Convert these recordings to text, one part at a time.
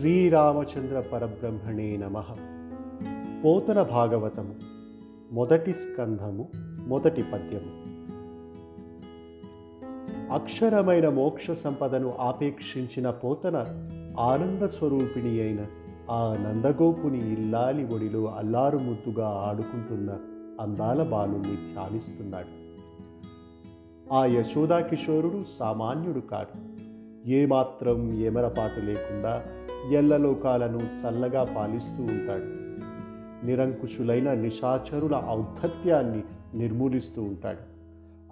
శ్రీరామచంద్ర పరబ్రహ్మణే నమ. పోతన భాగవతము మొదటి స్కంధము మొదటి పద్యము. అక్షరమైన మోక్ష సంపదను ఆపేక్షించిన పోతన ఆనంద స్వరూపిణి అయిన ఆ నందగోపుని ఇల్లాలి ఒడిలో అల్లారు ముద్దుగా ఆడుకుంటున్న అందాల బాలుణ్ణి ధ్యానిస్తున్నాడు. ఆ యశోదా కిషోరుడు సామాన్యుడు కాడు. ఏమాత్రం ఎమరపాటు లేకుండా ఎల్లలోకాలను చల్లగా పాలిస్తూ ఉంటాడు. నిరంకుశులైన నిశాచరుల ఔద్ధత్యాన్ని నిర్మూలిస్తూ ఉంటాడు.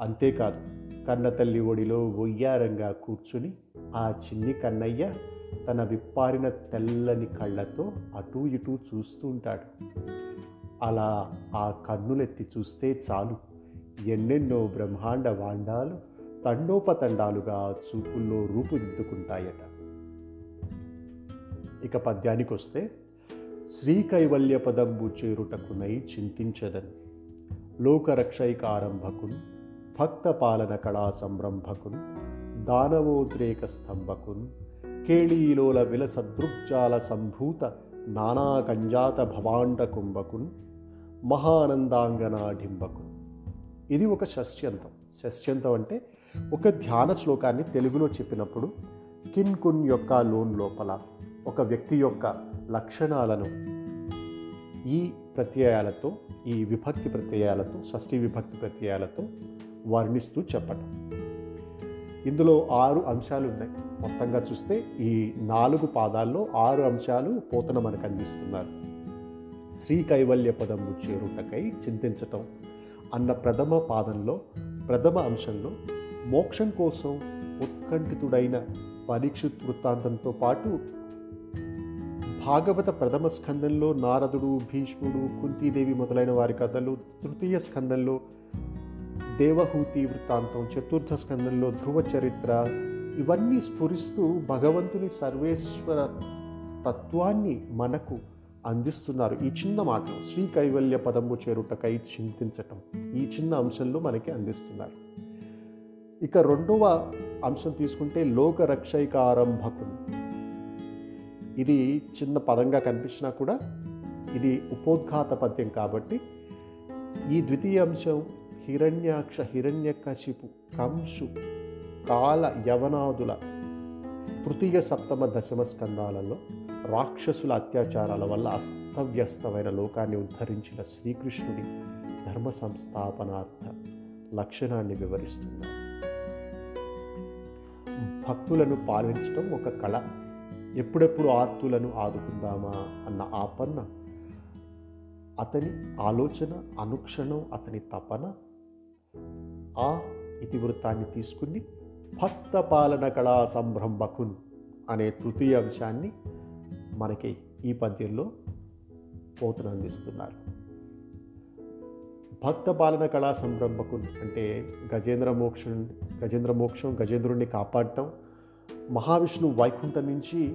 అంతేకాదు కన్నతల్లి ఒడిలో ఒయ్యారంగా కూర్చుని ఆ చిన్ని కన్నయ్య తన విప్పారిన తెల్లని కళ్ళతో అటూ ఇటూ చూస్తూ ఉంటాడు. అలా ఆ కన్నులెత్తి చూస్తే చాలు. ఎన్నెన్నో బ్రహ్మాండ వాండాలు తండోపతండాలుగా చూపుల్లో రూపుదిద్దుకుంటాయట. ఇక పద్యానికి వస్తే శ్రీకైవల్య పదంబు చేరుటకునై చింతించదన్. లోకరక్షైకారంభకున్ భక్త పాలన కళా సంరంభకున్ దానవోద్రేక స్తంభకున్ కేళీలోల విలసదృగ్జాల సంభూత నానా కంజాత భవాండ కుంభకున్ మహానందాంగనాఢింబకున్. ఇది ఒక షష్ట్యంతం షష్ట్యంతం అంటే ఒక ధ్యాన శ్లోకాన్ని తెలుగులో చెప్పినప్పుడు కిన్ కున్ యొక్క లోన్ లోపల ఒక వ్యక్తి యొక్క లక్షణాలను ఈ ప్రత్యయాలతో ఈ విభక్తి ప్రత్యయాలతో షష్ఠి విభక్తి ప్రత్యయాలతో వర్ణిస్తూ చెప్పటం. ఇందులో ఆరు అంశాలు ఉన్నాయి. మొత్తంగా చూస్తే ఈ నాలుగు పాదాల్లో ఆరు అంశాలు పోతన మనకు అందిస్తున్నారు. శ్రీ కైవల్య పదము చేరుటకై చింతించటం అన్న ప్రథమ పాదంలో ప్రథమ అంశంలో మోక్షం కోసం ఉత్కంఠితుడైన పరీక్షిత్ వృత్తాంతంతో పాటు భాగవత ప్రథమ స్కందంలో నారదుడు భీష్ముడు కుంతీదేవి మొదలైన వారి కథలు తృతీయ స్కందంలో దేవహూతి వృత్తాంతం చతుర్థ స్కందంలో ధ్రువ చరిత్ర ఇవన్నీ స్ఫురిస్తూ భగవంతుని సర్వేశ్వర తత్వాన్ని మనకు అందిస్తున్నారు. ఈ చిన్న మాటలు శ్రీ కైవల్య పదము చేరుటకై చింతించటం ఈ చిన్న అంశంలో మనకి అందిస్తున్నారు. ఇక రెండవ అంశం తీసుకుంటే లోక రక్షైకారంభకులు ఇది చిన్న పదంగా కనిపించినా కూడా ఇది ఉపోద్ఘాత పద్యం కాబట్టి ఈ ద్వితీయ అంశం హిరణ్యాక్ష హిరణ్యకశిపు కంసు కాల యవనాదుల తృతీయ సప్తమ దశమ స్కందాలలో రాక్షసుల అత్యాచారాల వల్ల అస్తవ్యస్తమైన లోకాన్ని ఉద్ధరించిన శ్రీకృష్ణుడి ధర్మ సంస్థాపనార్థ లక్షణాన్ని వివరిస్తున్నారు. భక్తులను పాలించడం ఒక కళ. ఎప్పుడెప్పుడు ఆర్తులను ఆదుకుందామా అన్న ఆపన్న. అతని ఆలోచన అనుక్షణం అతని తపన. ఆ ఇతివృత్తాన్ని తీసుకుని భక్త పాలన కళా సంభ్రంభకున్ అనే తృతీయ అంశాన్ని మనకి ఈ పద్యంలో పోతను అందిస్తున్నారు భక్త పాలన కళా సంరంభకున్ అంటే గజేంద్ర మోక్షం గజేంద్ర మోక్షం గజేంద్రుణ్ణి కాపాడటం మహావిష్ణువు వైకుంఠం నుంచి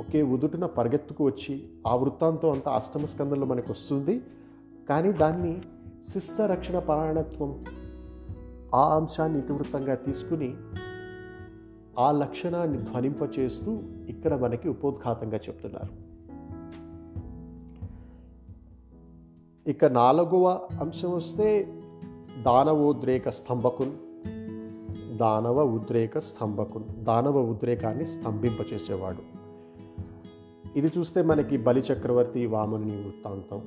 ఒకే ఉదుటిన పరిగెత్తుకు వచ్చి ఆ వృత్తాంతం అంతా అష్టమ స్కందంలో మనకు వస్తుంది. కానీ దాన్ని శిష్ట రక్షణ పరాయణత్వం ఆ అంశాన్ని ఇతివృత్తంగా తీసుకుని ఆ లక్షణాన్ని ధ్వనింపచేస్తూ ఇక్కడ మనకి ఉపోద్ఘాతంగా చెప్తున్నారు. ఇక నాలుగవ అంశం వస్తే దానవోద్రేక స్తంభకున్. దానవ ఉద్రేక స్తంభకున్. దానవ ఉద్రేకాన్ని స్తంభింపచేసేవాడు. ఇది చూస్తే మనకి బలి చక్రవర్తి వామనుని వృత్తాంతం.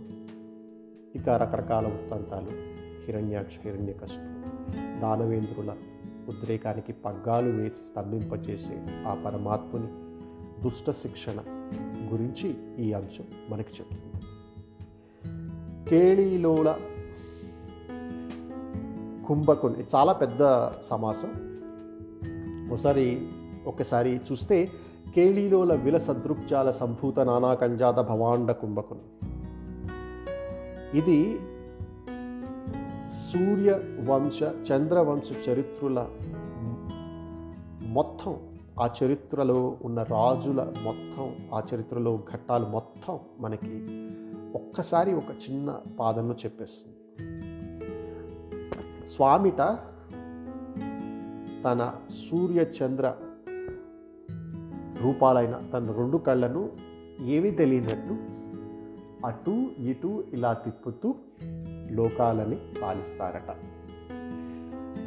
ఇక రకరకాల వృత్తాంతాలు. హిరణ్యాక్ష హిరణ్యకశిపు. దానవేంద్రుల ఉద్రేకానికి పగ్గాలు వేసి స్తంభింపచేసే ఆ పరమాత్ముని దుష్ట శిక్షణ గురించి ఈ అంశం మనకి చెప్తుంది. కేళీలోల కుంభకుని చాలా పెద్ద సమాసం. ఒకసారి ఒకసారి చూస్తే కేళీలోల విల సదృక్జాల సంభూత నానాకంజాత భవాండ కుంభకుని ఇది సూర్య వంశ చంద్రవంశ చరిత్రుల మొత్తం ఆ చరిత్రలో ఉన్న రాజుల మొత్తం ఆ చరిత్రలో ఘట్టాలు మొత్తం మనకి ఒక్కసారి ఒక చిన్న పాదంలో చెప్పేస్తుంది. స్వామిట తన సూర్య చంద్ర రూపాలైన తన రెండు కళ్ళను ఏమీ తెలియనట్టు అటు ఇటు ఇలా తిప్పుతూ లోకాలని పాలిస్తారట.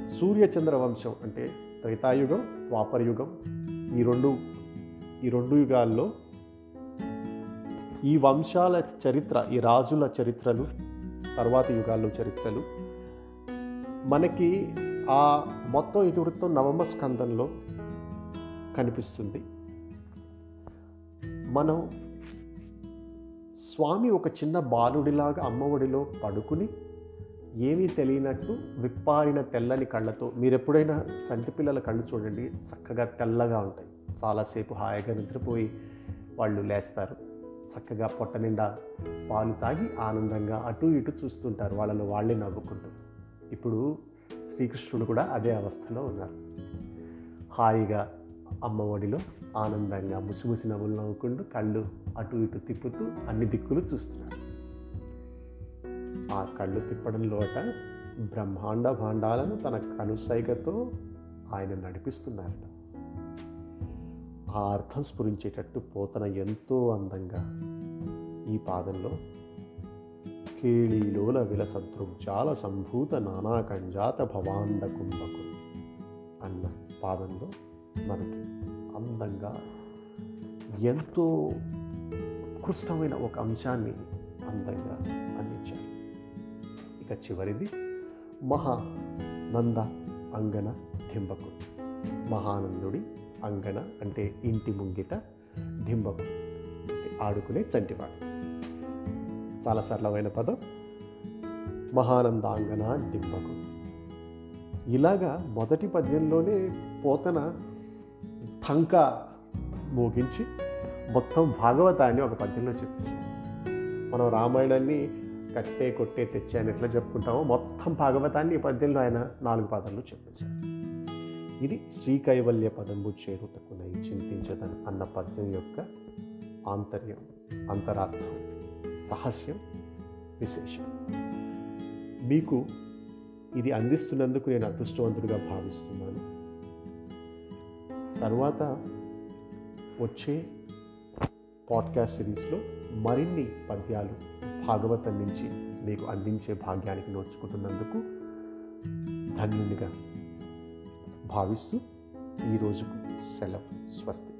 సూర్యచంద్ర వంశం అంటే త్రేతాయుగం ద్వాపరయుగం ఈ రెండు ఈ రెండు యుగాల్లో ఈ వంశాల చరిత్ర ఈ రాజుల చరిత్రలు తర్వాత యుగాల్లో చరిత్రలు మనకి ఆ మొత్తం ఇతివృత్తం నవమ స్కందంలో కనిపిస్తుంది. మనం స్వామి ఒక చిన్న బాలుడిలాగా అమ్మఒడిలో పడుకుని ఏమీ తెలియనట్టు విప్పారిన తెల్లని కళ్ళతో మీరు ఎప్పుడైనా చంటి పిల్లల కళ్ళు చూడండి చక్కగా తెల్లగా ఉంటాయి. చాలాసేపు హాయిగా నిద్రపోయి వాళ్ళు లేస్తారు. చక్కగా పొట్ట నిండా పాలు తాగి ఆనందంగా అటు ఇటు చూస్తుంటారు. వాళ్ళలో వాళ్ళే నవ్వుకుంటూ ఇప్పుడు శ్రీకృష్ణుడు కూడా అదే అవస్థలో ఉన్నారు. హాయిగా అమ్మ ఒడిలో ఆనందంగా ముసిముసి నవ్వులు నవ్వుకుంటూ కళ్ళు అటు ఇటు తిప్పుతూ అన్ని దిక్కులు చూస్తున్నారు. ఆ కళ్ళు తిప్పడంలోట బ్రహ్మాండ భాండాలను తన కనుసైగతో ఆయన నడిపిస్తున్నారట. ఆ అర్థం స్ఫురించేటట్టు పోతన ఎంతో అందంగా ఈ పాదంలో కేళీలోల విలసదృగ్జాల సంభూత నానాకంజాత భవాండ కుంభకు అన్న పాదంలో మనకి అందంగా ఎంతో ఉత్కృష్టమైన ఒక అంశాన్ని అందంగా అందించారు. ఇక చివరిది మహా నంద అంగన ధింబకు మహానందుడి అంగణ అంటే ఇంటి ముంగిట డింబం ఆడుకునే చంటివాడు. చాలా సరళమైన పదం. మహానందాంగన డింబకు ఇలాగా మొదటి పద్యంలోనే పోతన ఠంక మోగించి మొత్తం భాగవతాన్ని ఒక పద్యంలో చెప్పేశాం మనం రామాయణాన్ని కట్టే కొట్టే తెచ్చే అని ఎట్లా చెప్పుకుంటామో మొత్తం భాగవతాన్ని ఈ పద్యంలో ఆయన నాలుగు పాదాల్లో చెప్పేశారు ఇది శ్రీకైవల్య పదంబు చేరుటకునై చింతించదని అన్న పద్యం యొక్క ఆంతర్యం అంతరార్థం రహస్యం విశేషం. మీకు ఇది అందిస్తున్నందుకు నేను అదృష్టవంతుడిగా భావిస్తున్నాను. తర్వాత వచ్చే పాడ్కాస్ట్ సిరీస్లో మరిన్ని పద్యాలు భాగవతం నుంచి మీకు అందించే భాగ్యానికి నోచుకుంటున్నందుకు ధన్యునిగా భావిస్తూ ఈరోజుకు సెలవు. స్వస్తి.